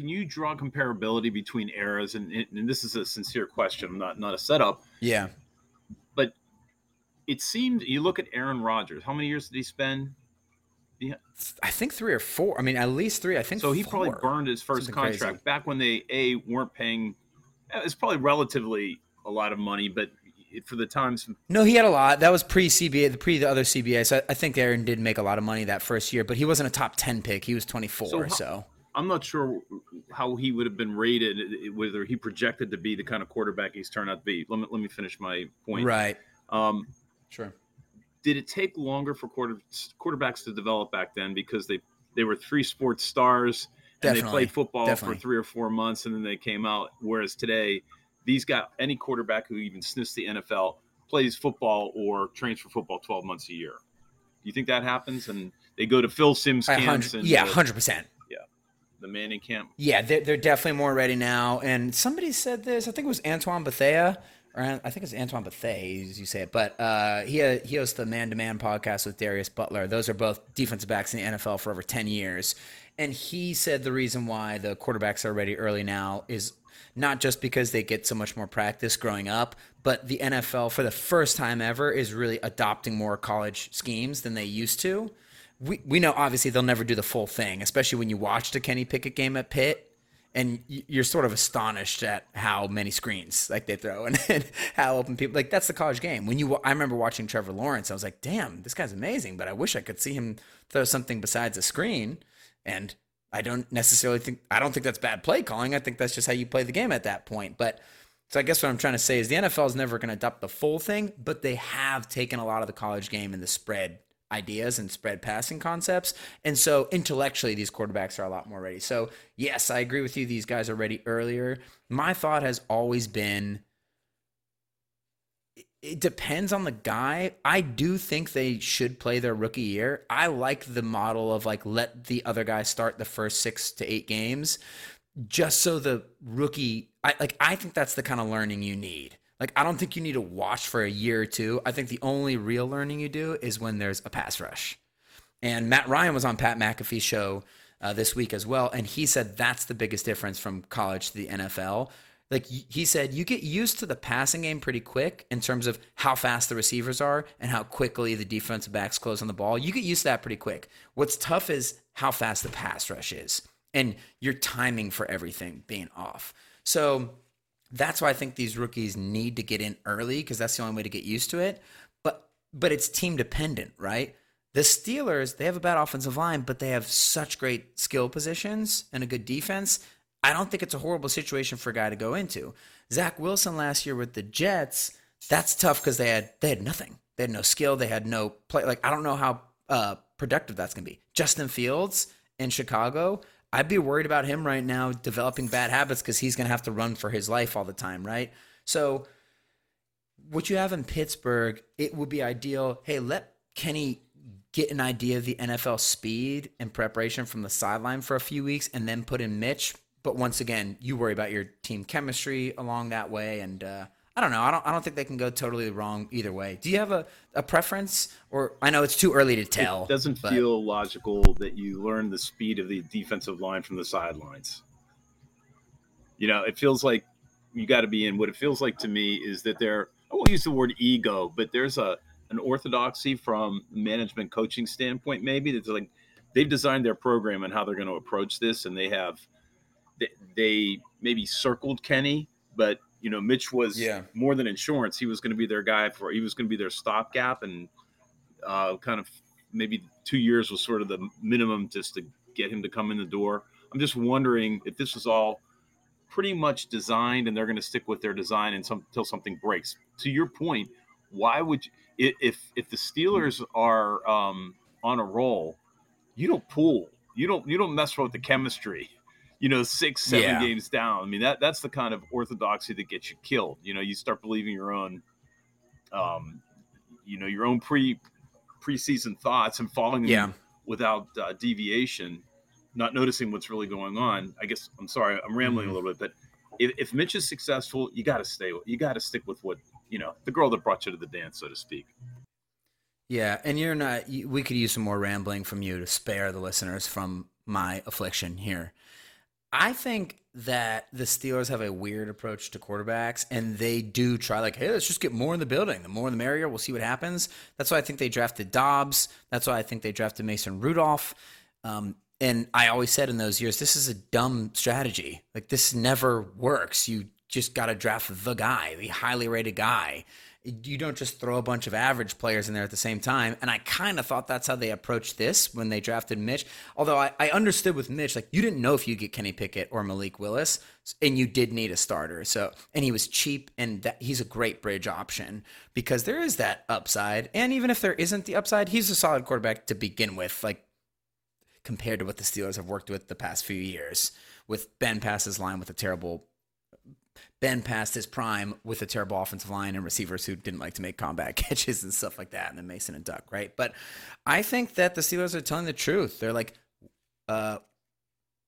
Can you draw comparability between eras? And, and this is a sincere question, not not a setup. Yeah. But it seemed you look at Aaron Rodgers. How many years did he spend? Yeah. I think three or four. I mean, at least three. I think so. He four. probably burned his first Something contract crazy. back when they a weren't paying. Eh, it's probably relatively a lot of money, but for the times, No, he had a lot. That was pre CBA, the pre the other CBA. So I, I think Aaron did make a lot of money that first year, but he wasn't a top ten pick. He was twenty four. So So, I'm not sure how he would have been rated, whether he projected to be the kind of quarterback he's turned out to be. Let me let me finish my point. right, Um, sure. did it take longer for quarter, quarterbacks to develop back then because they they were three sports stars and they played football Definitely. for three or four months and then they came out. Whereas today, these got any quarterback who even sniffs the NFL plays football or trains for football 12 months a year. Do you think that happens? And they go to Phil Simms camps and yeah, hundred percent. The Manning camp. Yeah, they're, they're definitely more ready now. And somebody said this. I think it was Antoine Bethea, or I think it's Antoine Bethea, as you say it. But uh, he he hosts the Man to Man podcast with Darius Butler. Those are both defensive backs in the NFL for over ten years. And he said the reason why the quarterbacks are ready early now is not just because they get so much more practice growing up, but the NFL for the first time ever is really adopting more college schemes than they used to. We, we know obviously they'll never do the full thing, especially when you watch the Kenny Pickett game at Pitt and you're sort of astonished at how many screens like they throw and, and how open people like that's the college game. When you I remember watching Trevor Lawrence, I was like, "Damn, this guy's amazing," but I wish I could see him throw something besides a screen. And I don't necessarily think I don't think that's bad play calling. I think that's just how you play the game at that point. But so I guess what I'm trying to say is the NFL is never going to adopt the full thing, but they have taken a lot of the college game and the spread ideas and spread passing concepts. And so intellectually, these quarterbacks are a lot more ready. So yes, I agree with you. These guys are ready earlier. My thought has always been it depends on the guy. I do think they should play their rookie year. I like the model of like let the other guy start the first six to eight games, just so the rookie. I like. I think that's the kind of learning you need. Like, I don't think you need to watch for a year or two. I think the only real learning you do is when there's a pass rush. And Matt Ryan was on Pat McAfee's show uh, this week as well, and he said that's the biggest difference from college to the NFL. Like he said, you get used to the passing game pretty quick in terms of how fast the receivers are and how quickly the defensive backs close on the ball. You get used to that pretty quick. What's tough is how fast the pass rush is and your timing for everything being off. So that's why I think these rookies need to get in early because that's the only way to get used to it. But but it's team dependent, right? The Steelers, they have a bad offensive line, but they have such great skill positions and a good defense. I don't think it's a horrible situation for a guy to go into. Zach Wilson last year with the Jets, that's tough because they had they had nothing. They had no skill. They had no play. Like I don't know how uh, productive that's gonna be. Justin Fields in Chicago, I'd be worried about him right now developing bad habits because he's gonna have to run for his life all the time, right? So what you have in Pittsburgh, it would be ideal. Hey, let Kenny get an idea of the NFL speed and preparation from the sideline for a few weeks and then put in Mitch. But once again, you worry about your team chemistry along that way. And uh, I don't know. I don't, I don't think they can go totally wrong either way. Do you have a, a preference? Or I know it's too early to tell. It doesn't but- feel logical that you learn the speed of the defensive line from the sidelines. You know, it feels like you got to be in. What it feels like to me is that there. I won't use the word ego, but there's a an orthodoxy from management coaching standpoint. Maybe that's like they've designed their program and how they're going to approach this, and they have they, they maybe circled Kenny, but you know, Mitch was Yeah. more than insurance. He was going to be their guy for. He was going to be their stopgap, and uh, kind of maybe two years was sort of the minimum just to get him to come in the door. I'm just wondering if this was all pretty much designed and they're going to stick with their design and some, until something breaks. To your point, why would you, if if the Steelers are um, on a roll, you don't pull, you don't you don't mess with the chemistry. You know, six seven Yeah. games down. I mean that that's the kind of orthodoxy that gets you killed. You know, you start believing your own, um, you know, your own pre preseason thoughts and following them Yeah. without uh, deviation, not noticing what's really going on. I guess I'm sorry, I'm rambling Mm-hmm. a little bit, but if, if Mitch is successful, you got to stay. You got to stick with what you know, the girl that brought you to the dance, so to speak. Yeah, and you're not. We could use some more rambling from you to spare the listeners from my affliction here. I think that the Steelers have a weird approach to quarterbacks, and they do try like, hey, let's just get more in the building. The more the merrier. We'll see what happens. That's why I think they drafted Dobbs. That's why I think they drafted Mason Rudolph. Um, and I always said in those years, this is a dumb strategy. Like this never works. You just got to draft the guy, the highly rated guy. You don't just throw a bunch of average players in there at the same time. And I kind of thought that's how they approached this when they drafted Mitch. Although I, I understood with Mitch, like you didn't know if you get Kenny Pickett or Malik Willis, and you did need a starter. So and he was cheap, and that he's a great bridge option because there is that upside. And even if there isn't the upside, he's a solid quarterback to begin with. Like compared to what the Steelers have worked with the past few years, with Ben past his line with a terrible Ben past his prime with a terrible offensive line and receivers who didn't like to make combat catches and stuff like that, and then Mason and Duck, right? But I think that the Steelers are telling the truth. They're like, uh,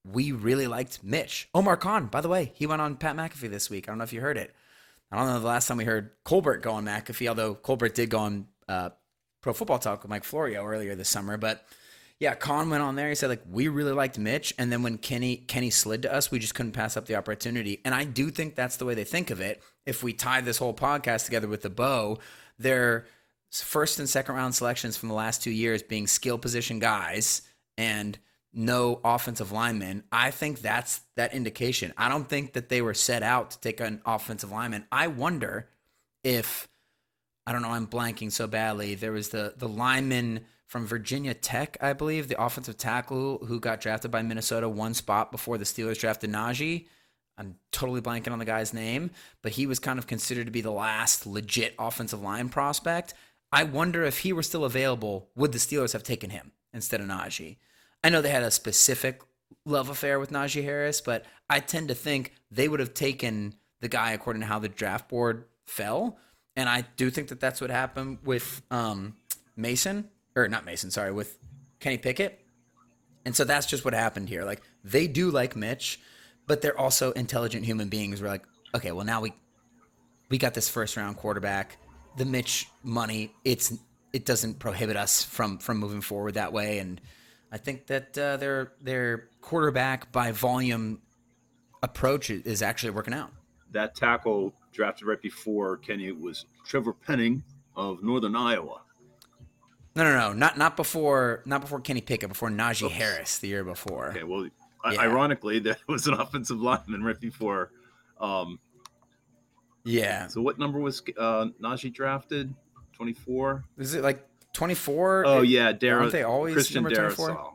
we really liked Mitch. Omar Khan, by the way, he went on Pat McAfee this week. I don't know if you heard it. I don't know the last time we heard Colbert go on McAfee, although Colbert did go on uh, Pro Football Talk with Mike Florio earlier this summer. But yeah, Khan went on there. He said like we really liked Mitch, and then when Kenny Kenny slid to us, we just couldn't pass up the opportunity. And I do think that's the way they think of it. If we tie this whole podcast together with the bow, their first and second round selections from the last two years being skill position guys and no offensive linemen. I think that's that indication. I don't think that they were set out to take an offensive lineman. I wonder if I don't know. I'm blanking so badly. There was the the lineman from Virginia Tech, I believe, the offensive tackle who got drafted by Minnesota one spot before the Steelers drafted Najee. I'm totally blanking on the guy's name, but he was kind of considered to be the last legit offensive line prospect. I wonder if he were still available, would the Steelers have taken him instead of Najee? I know they had a specific love affair with Najee Harris, but I tend to think they would have taken the guy according to how the draft board fell. And I do think that that's what happened with um, Mason, or not Mason, sorry, with Kenny Pickett. And so that's just what happened here. Like they do like Mitch, but they're also intelligent human beings. We're like, okay, well now we we got this first round quarterback. The Mitch money, it's it doesn't prohibit us from from moving forward that way. And I think that uh, their their quarterback by volume approach is- is actually working out. That tackle drafted right before Kenny was Trevor Penning of Northern Iowa. No, no, no, not not before not before Kenny Pickett, before Najee Oops. Harris the year before. Okay, well, Yeah. ironically, that was an offensive lineman right before. Um, Yeah, so what number was uh, Najee drafted? Twenty four. is it like 24. Oh yeah, Dar- Aren't they always Christian number 24? Darrisaw.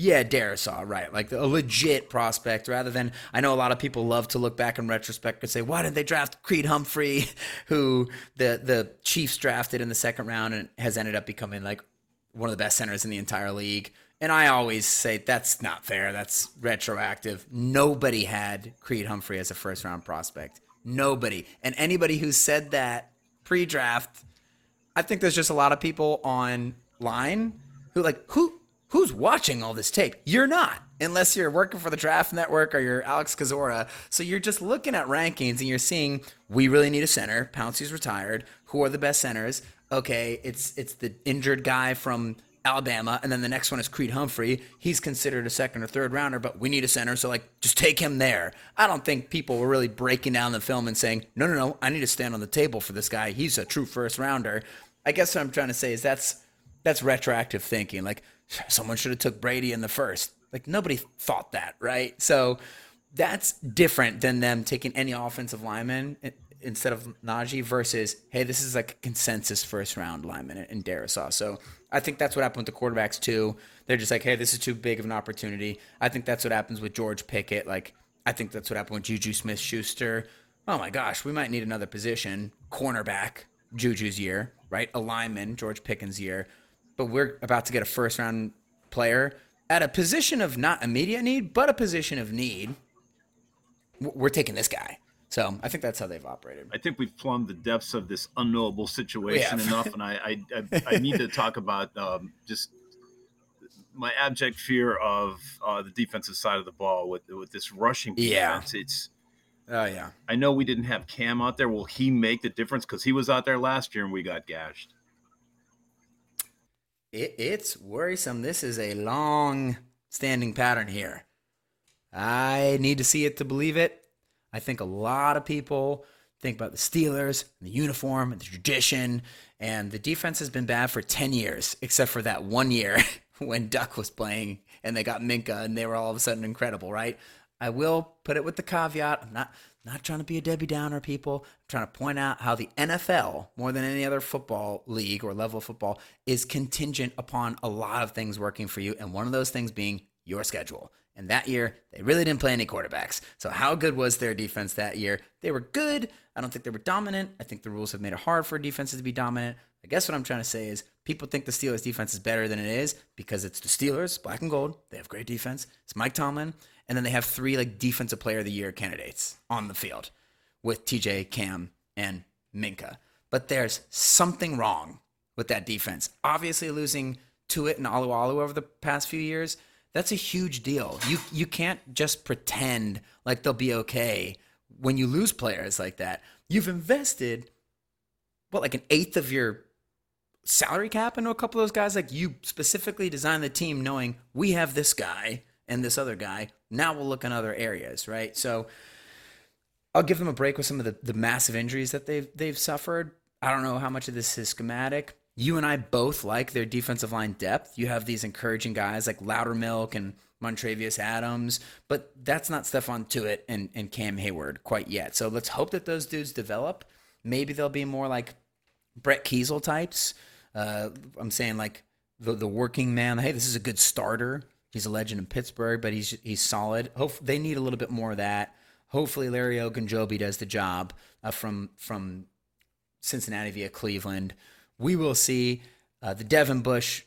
Yeah, Darrisaw, right. Like a legit prospect rather than I know a lot of people love to look back in retrospect and say, why didn't they draft Creed Humphrey, who the the Chiefs drafted in the second round and has ended up becoming like one of the best centers in the entire league. And I always say that's not fair. That's retroactive. Nobody had Creed Humphrey as a first round prospect. Nobody. And anybody who said that pre draft, I think there's just a lot of people online who like who who's watching all this tape? You're not, unless you're working for the Draft Network or you're Alex Kozora. So you're just looking at rankings and you're seeing we really need a center. Pouncey's retired. Who are the best centers? Okay, it's it's the injured guy from Alabama, and then the next one is Creed Humphrey. He's considered a second or third rounder, but we need a center, so like just take him there. I don't think people were really breaking down the film and saying, no, no, no, I need to stand on the table for this guy. He's a true first rounder. I guess what I'm trying to say is that's that's retroactive thinking. Like someone should have took Brady in the first. Like nobody thought that, right? So that's different than them taking any offensive lineman instead of Najee versus hey, this is like a consensus first round lineman in Darrisaw. So I think that's what happened with the quarterbacks too. They're just like, hey, this is too big of an opportunity. I think that's what happens with George Pickett. Like I think that's what happened with Juju Smith Schuster. Oh my gosh, we might need another position. Cornerback, Juju's year, right? A lineman, George Pickens' year but we're about to get a first round player at a position of not immediate need, but a position of need. We're taking this guy. So I think that's how they've operated. I think we've plumbed the depths of this unknowable situation enough, and I, I, I, I need to talk about um, just my abject fear of uh, the defensive side of the ball with with this rushing Yeah. defense. It's Oh yeah. I know we didn't have Cam out there. Will he make the difference? Because he was out there last year and we got gashed. It, it's worrisome. This is a long standing pattern here. I need to see it to believe it. I think a lot of people think about the Steelers, the uniform, and the tradition, and the defense has been bad for 10 years, except for that one year when Duck was playing and they got Minkah and they were all of a sudden incredible, right? I will put it with the caveat. I'm not not trying to be a Debbie Downer, people. I'm trying to point out how the NFL, more than any other football league or level of football, is contingent upon a lot of things working for you, and one of those things being your schedule. And that year, they really didn't play any quarterbacks. So, how good was their defense that year? They were good. I don't think they were dominant. I think the rules have made it hard for defenses to be dominant. I guess what I'm trying to say is people think the Steelers defense is better than Tuitt is because it's the Steelers, black and gold. They have great defense. It's Mike Tomlin. And then they have three like defensive player of the year candidates on the field with TJ, Cam, and Minkah. But there's something wrong with that defense. Obviously losing to it and Alualu over the past few years, that's a huge deal. You you can't just pretend like they'll be okay when you lose players like that. You've invested what like an eighth of your salary cap into a couple of those guys. Like you specifically designed the team knowing we have this guy and this other guy. Now we'll look in other areas, right? So I'll give them a break with some of the, the massive injuries that they've they've suffered. I don't know how much of this is schematic. You and I both like their defensive line depth. You have these encouraging guys like Loudermilk and Montravius Adams, but that's not Stephon Tuitt and, and Cam Hayward quite yet. So let's hope that those dudes develop. Maybe they'll be more like Brett Keisel types. Uh, I'm saying like the the working man. Hey, this is a good starter. He's a legend in Pittsburgh, but he's he's solid. Hope they need a little bit more of that. Hopefully, Larry Ogunjobi does the job uh, from from Cincinnati via Cleveland. We will see. Uh, the Devin Bush,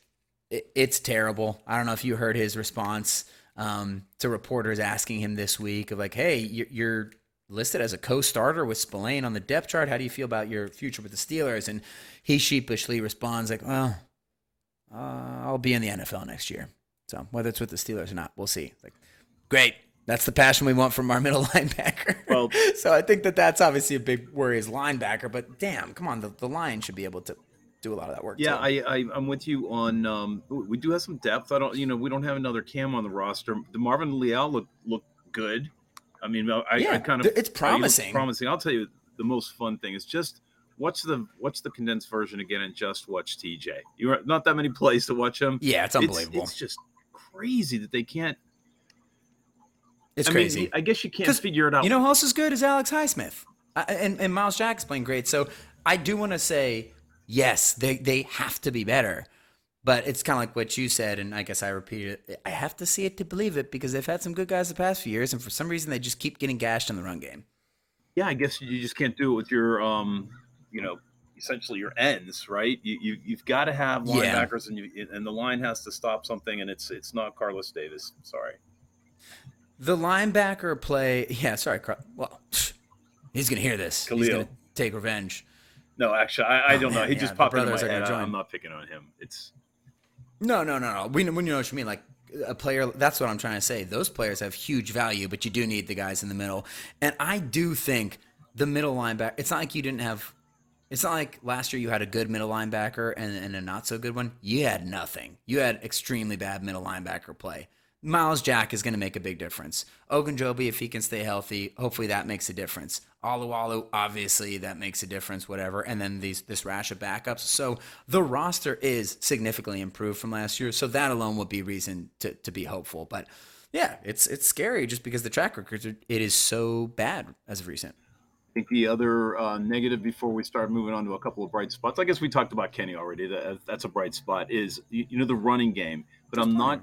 it, it's terrible. I don't know if you heard his response um, to reporters asking him this week of like, "Hey, you're, you're listed as a co-starter with Spillane on the depth chart. How do you feel about your future with the Steelers?" And he sheepishly responds like, "Well, uh, I'll be in the NFL next year. So whether it's with the Steelers or not, we'll see." Like, great. That's the passion we want from our middle linebacker. Well- so I think that that's obviously a big worry as linebacker. But damn, come on, the, the line should be able to do a lot of that work. Yeah, too. I, I I'm with you on. Um, we do have some depth. I don't, you know, we don't have another Cam on the roster. DeMarvin Leal look look good. I mean, I, I kind of it's promising. promising. I'll tell you, the most fun thing is just watch the watch the condensed version again and just watch TJ. You're not that many plays to watch him. yeah, it's unbelievable. It's, just crazy that they can't. It's I crazy. mean, I guess you can't figure it out. You know who else is good is Alex Highsmith. I, and, and Myles Jack's playing great. So I do want to say yes, they they have to be better. But it's kind of like what you said, and I guess I repeat it. I have to see it to believe it because they've had some good guys the past few years, and for some reason they just keep getting gashed in the run game. Yeah, I guess you just can't do it with your, um, you know, essentially your ends, right? You, you you've got to have Yeah. linebackers, and you and the line has to stop something, and it's it's not Carlos Davis. Sorry. The linebacker play, yeah, sorry, Carl. Well, he's gonna hear this. He's gonna take revenge. No, actually, I, I Oh, don't know. He yeah, just popped into my head. I. I'm not picking on him. It's No, no, no, no. We, we know what you mean. Like a player, that's what I'm trying to say. Those players have huge value, but you do need the guys in the middle. And I do think the middle linebacker, it's not like you didn't have, it's not like last year you had a good middle linebacker and, and a not so good one. You had nothing. You had extremely bad middle linebacker play. Myles Jack is going to make a big difference. Ogunjobi, if he can stay healthy, hopefully that makes a difference. Alualu, obviously that makes a difference, whatever. And then these this rash of backups. So the roster is significantly improved from last year. So that alone would be reason to, to be hopeful. But yeah, it's it's scary just because the track record it is so bad as of recent. I think the other uh, negative before we start moving on to a couple of bright spots. I guess we talked about Kenny already. That, that's a bright spot. Is you, you know the running game, but I'm not.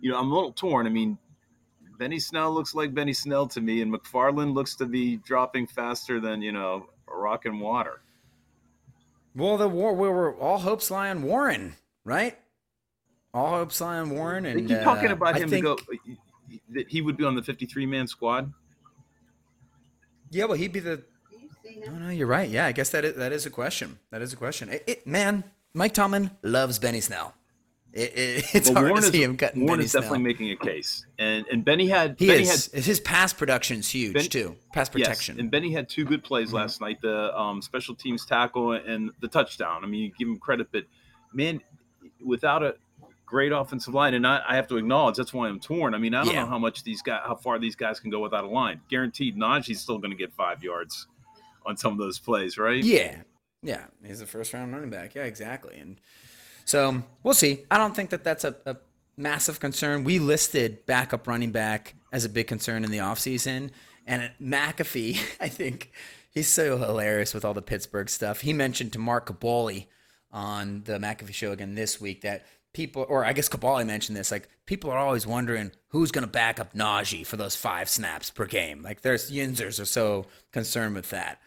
You know, I'm a little torn. I mean, Benny Snell looks like Benny Snell to me, and McFarland looks to be dropping faster than you know rock and water. Well, the war we were all hopes lie on Warren, right? All hopes lie on Warren, and keep talking uh, about him think- to go that he would be on the 53 man squad. Yeah, well, he'd be the. No, no, you're right. Yeah, I guess that is, that is a question. That is a question. It, it- man, Mike Tomlin loves Benny Snell. It, it, it's hard Warren to is, see him cutting Warren Benny is definitely Snell. making a case, and and Benny had He Benny is. had His pass production's huge Ben- too. Pass protection. Yes, and Benny had two good plays last night: the um, special teams tackle and the touchdown. I mean, you give him credit, but man, without a great offensive line, and I, I have to acknowledge that's why I'm torn. I mean, I don't Yeah. know how much these guys, how far these guys can go without a line. Guaranteed, Najee's still going to get five yards on some of those plays, right? Yeah, yeah, he's a first round running back. Yeah, exactly. And so we'll see. I don't think that that's a, a massive concern. We listed backup running back as a big concern in the offseason. and McAfee, I think he's so hilarious with all the Pittsburgh stuff. He mentioned to Mark Kaboly on the McAfee show again this week that people, or I guess Kaboly mentioned this, like people are always wondering who's going to back up Najee for those five snaps per game. Like there's Yinzers are so concerned with that.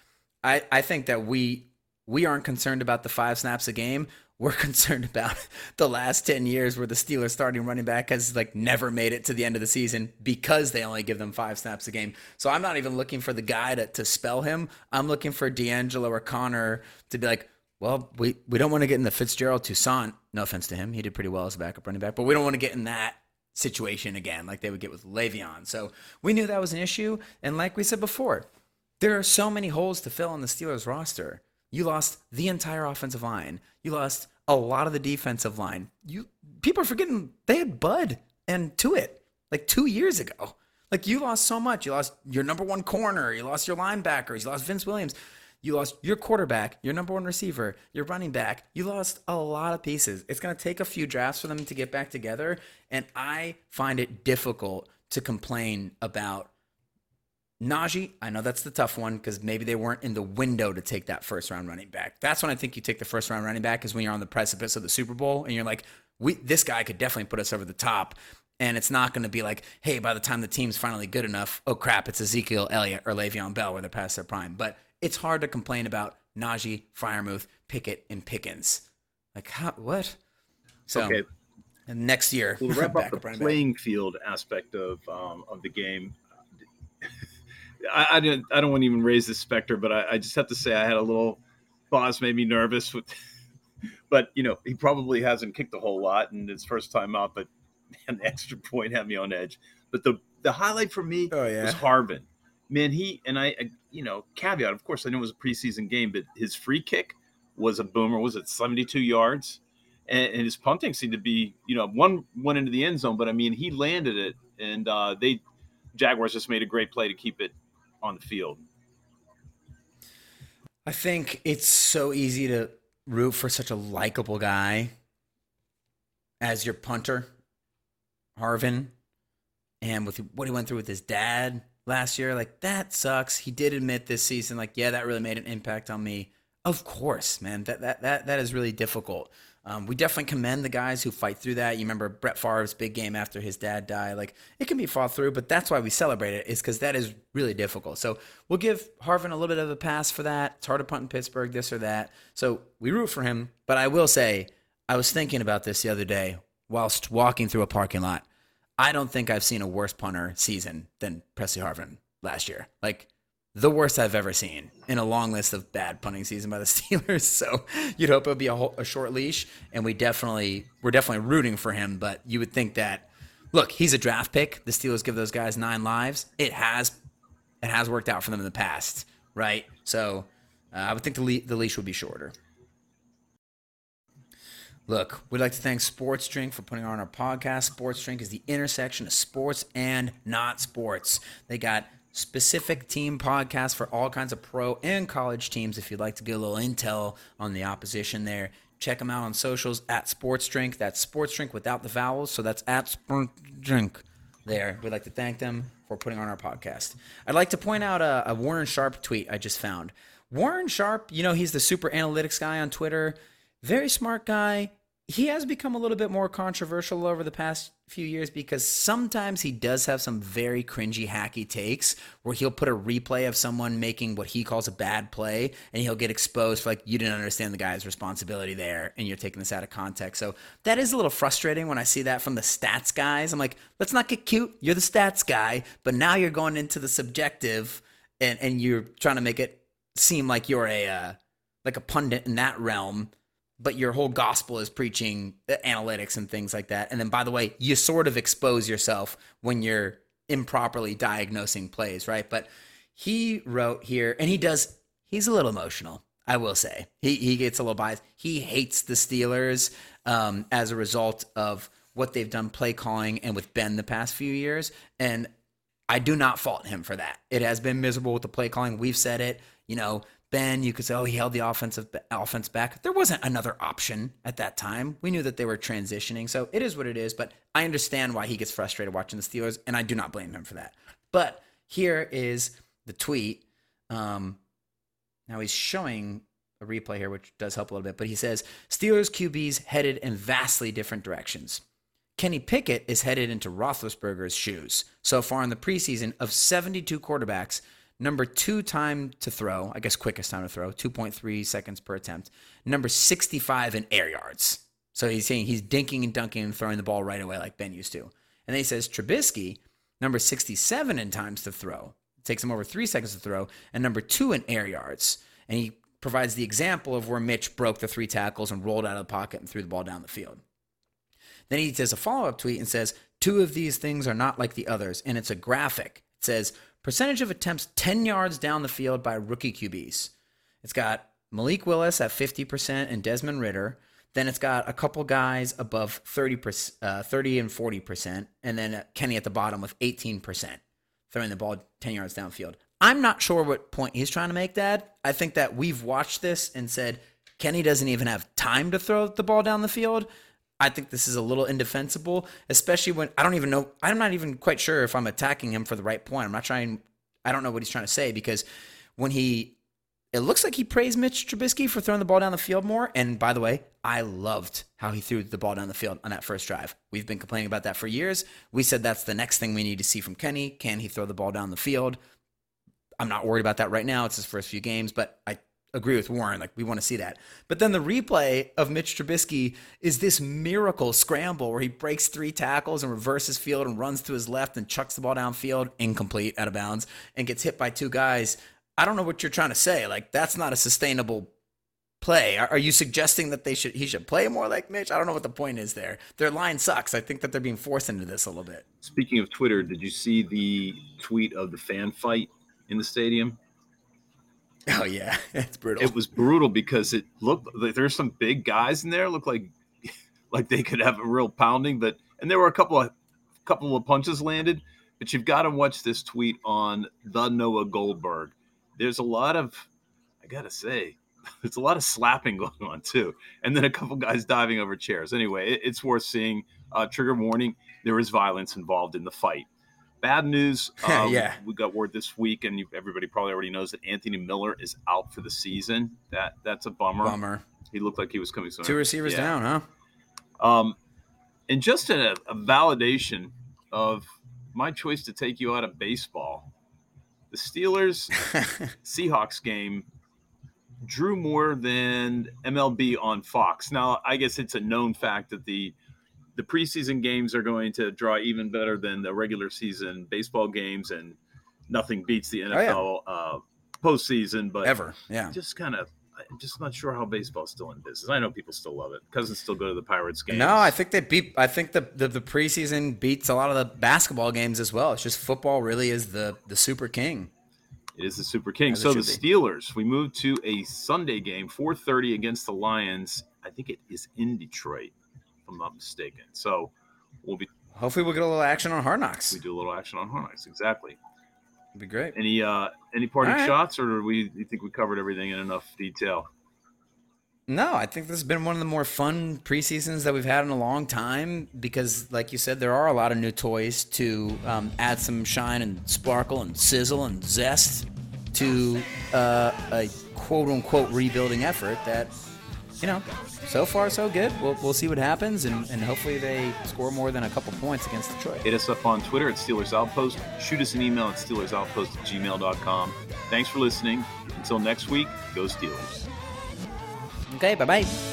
I, I think that we we aren't concerned about the five snaps a game. We're concerned about the last 10 years where the Steelers starting running back has like never made it to the end of the season because they only give them five snaps a game. So I'm not even looking for the guy to, to spell him. I'm looking for D'Angelo or Connor to be like, well, we, we don't want to get in the Fitzgerald Toussaint. No offense to him. He did pretty well as a backup running back, but we don't want to get in that situation again like they would get with Le'Veon. So we knew that was an issue. And like we said before, there are so many holes to fill on the Steelers roster. You lost the entire offensive line. You lost a lot of the defensive line. You people are forgetting they had Bud and Tuitt like two years ago. Like you lost so much. You lost your number one corner. You lost your linebackers. You lost Vince Williams. You lost your quarterback, your number one receiver, your running back. You lost a lot of pieces. It's going to take a few drafts for them to get back together. And I find it difficult to complain about Najee, I know that's the tough one because maybe they weren't in the window to take that first round running back. That's when I think you take the first round running back is when you're on the precipice of the Super Bowl and you're like, we this guy could definitely put us over the top. And it's not going to be like, hey, by the time the team's finally good enough, oh crap, it's Ezekiel Elliott or Le'Veon Bell where they're past their prime. But it's hard to complain about Najee, Freiermuth, Pickett, and Pickens. Like how what? So Okay. and next year, We'll wrap up the running back. playing field aspect of um, of the game. I, I didn't. I don't want to even raise this specter, but I, I just have to say I had a little. Boss made me nervous with, but you know he probably hasn't kicked a whole lot in his first time out. But man, the extra point had me on edge. But the the highlight for me Oh, yeah. was Harvin. Man, he and I, I, you know, caveat. Of course, I know it was a preseason game, but his free kick was a boomer. Was it seventy two yards? and, and his punting seemed to be, you know, one went into the end zone, but I mean, he landed it, and uh, they Jaguars just made a great play to keep it on the field. I think it's so easy to root for such a likable guy as your punter, Harvin, and with what he went through with his dad last year. Like, that sucks. He did admit this season, like, yeah, that really made an impact on me. Of course, man. That that that that is really difficult. Um, we definitely commend the guys who fight through that. You remember Brett Favre's big game after his dad died. Like it can be fought through, but that's why we celebrate it. Is because that is really difficult. So we'll give Harvin a little bit of a pass for that. It's hard to punt in Pittsburgh, this or that. So we root for him. But I will say, I was thinking about this the other day whilst walking through a parking lot. I don't think I've seen a worse punter season than Pressley Harvin last year. Like the worst I've ever seen in a long list of bad punting season by the Steelers. So you'd hope it'll be a, whole, a short leash, and we definitely we're definitely rooting for him. But you would think that look, he's a draft pick. The Steelers give those guys nine lives. It has it has worked out for them in the past, right? So uh, I would think the le- the leash would be shorter. Look, we'd like to thank Sports Drink for putting on our podcast. Sports Drink is the intersection of sports and not sports. They got specific team podcasts for all kinds of pro and college teams. If you'd like to get a little intel on the opposition there, check them out on socials at Sports Drink. That's Sports Drink without the vowels. So that's at Sports Drink there. We'd like to thank them for putting on our podcast. I'd like to point out a, a Warren Sharp tweet I just found. Warren Sharp, you know, he's the super analytics guy on Twitter. Very smart guy. He has become a little bit more controversial over the past few years because sometimes he does have some very cringy, hacky takes where he'll put a replay of someone making what he calls a bad play and he'll get exposed for like, you didn't understand the guy's responsibility there and you're taking this out of context. So that is a little frustrating when I see that from the stats guys. I'm like, let's not get cute. You're the stats guy, but now you're going into the subjective and, and you're trying to make it seem like you're a, uh, like a pundit in that realm but your whole gospel is preaching analytics and things like that. And then, by the way, you sort of expose yourself when you're improperly diagnosing plays, right? But he wrote here, and he does, he's a little emotional, I will say. He, he gets a little biased. He hates the Steelers um, as a result of what they've done play calling and with Ben the past few years. And I do not fault him for that. It has been miserable with the play calling. We've said it. You know, Ben, you could say, oh, he held the offensive offense back. There wasn't another option at that time. We knew that they were transitioning, so it is what it is. But I understand why he gets frustrated watching the Steelers, and I do not blame him for that. But here is the tweet. Um, now he's showing a replay here, which does help a little bit. But he says Steelers QBs headed in vastly different directions. Kenny Pickett is headed into Roethlisberger's shoes. So far in the preseason, of 72 quarterbacks, Number two time to throw, I guess quickest time to throw, 2.3 seconds per attempt. Number 65 in air yards. So he's saying he's dinking and dunking and throwing the ball right away like Ben used to. And then he says Trubisky, number 67 in times to throw. It takes him over three seconds to throw. And number two in air yards. And he provides the example of where Mitch broke the three tackles and rolled out of the pocket and threw the ball down the field. Then he does a follow up tweet and says, Two of these things are not like the others. And it's a graphic. It says, Percentage of attempts 10 yards down the field by rookie QBs. It's got Malik Willis at 50% and Desmond Ridder. Then it's got a couple guys above 30, uh, 30 and 40%, and then Kenny at the bottom with 18%, throwing the ball 10 yards downfield. I'm not sure what point he's trying to make, Dad. I think that we've watched this and said Kenny doesn't even have time to throw the ball down the field. I think this is a little indefensible, especially when I don't even know. I'm not even quite sure if I'm attacking him for the right point. I'm not trying. I don't know what he's trying to say because when he, it looks like he praised Mitch Trubisky for throwing the ball down the field more. And by the way, I loved how he threw the ball down the field on that first drive. We've been complaining about that for years. We said that's the next thing we need to see from Kenny. Can he throw the ball down the field? I'm not worried about that right now. It's his first few games, but I agree with Warren. Like we want to see that. But then the replay of Mitch Trubisky is this miracle scramble where he breaks three tackles and reverses field and runs to his left and chucks the ball downfield, incomplete, out of bounds, and gets hit by two guys. I don't know what you're trying to say. Like that's not a sustainable play. Are, you suggesting that they should he should play more like Mitch? I don't know what the point is there. Their line sucks. I think that they're being forced into this a little bit. Speaking of Twitter, did you see the tweet of the fan fight in the stadium? Oh yeah, it's brutal. It was brutal because it looked like there's some big guys in there. Looked like like they could have a real pounding, but and there were a couple of couple of punches landed. But you've got to watch this tweet on the Noah Goldberg. There's a lot of, I gotta say, there's a lot of slapping going on too, and then a couple guys diving over chairs. Anyway, it, it's worth seeing. Uh, trigger warning: there is violence involved in the fight. Bad news. um, Yeah. we got word this week, and you, everybody probably already knows that Anthony Miller is out for the season. That that's a bummer. Bummer. He looked like he was coming soon. Two receivers Yeah. down, huh? Um, and just a, a validation of my choice to take you out of baseball. The Steelers Seahawks game drew more than MLB on Fox. Now, I guess it's a known fact that the the preseason games are going to draw even better than the regular season baseball games, and nothing beats the NFL uh, postseason. But Ever. Yeah. just kind of, I'm just not sure how baseball's still in business. I know people still love it. Cousins still go to the Pirates games. No, I think they beat. I think the, the the preseason beats a lot of the basketball games as well. It's just football really is the the super king. It is the Super King. As So the Steelers, we move to a Sunday game, 4:30 against the Lions. I think it is in Detroit, I'm not mistaken. So we'll be Hopefully, we'll get a little action on Hard Knocks. we do a little action on Hornets. Exactly. It'd be great. Any uh any parting All right. shots, or do we you think we covered everything in enough detail? No, I think this has been one of the more fun preseasons that we've had in a long time because, like you said, there are a lot of new toys to um, add some shine and sparkle and sizzle and zest to uh, a quote unquote rebuilding effort that, you know, so far so good. We'll, we'll see what happens and, and hopefully they score more than a couple points against Detroit. Hit us up on Twitter at Steelers Outpost. Shoot us an email at SteelersOutpost at gmail.com. Thanks for listening. Until next week, go Steelers. Okay, bye bye.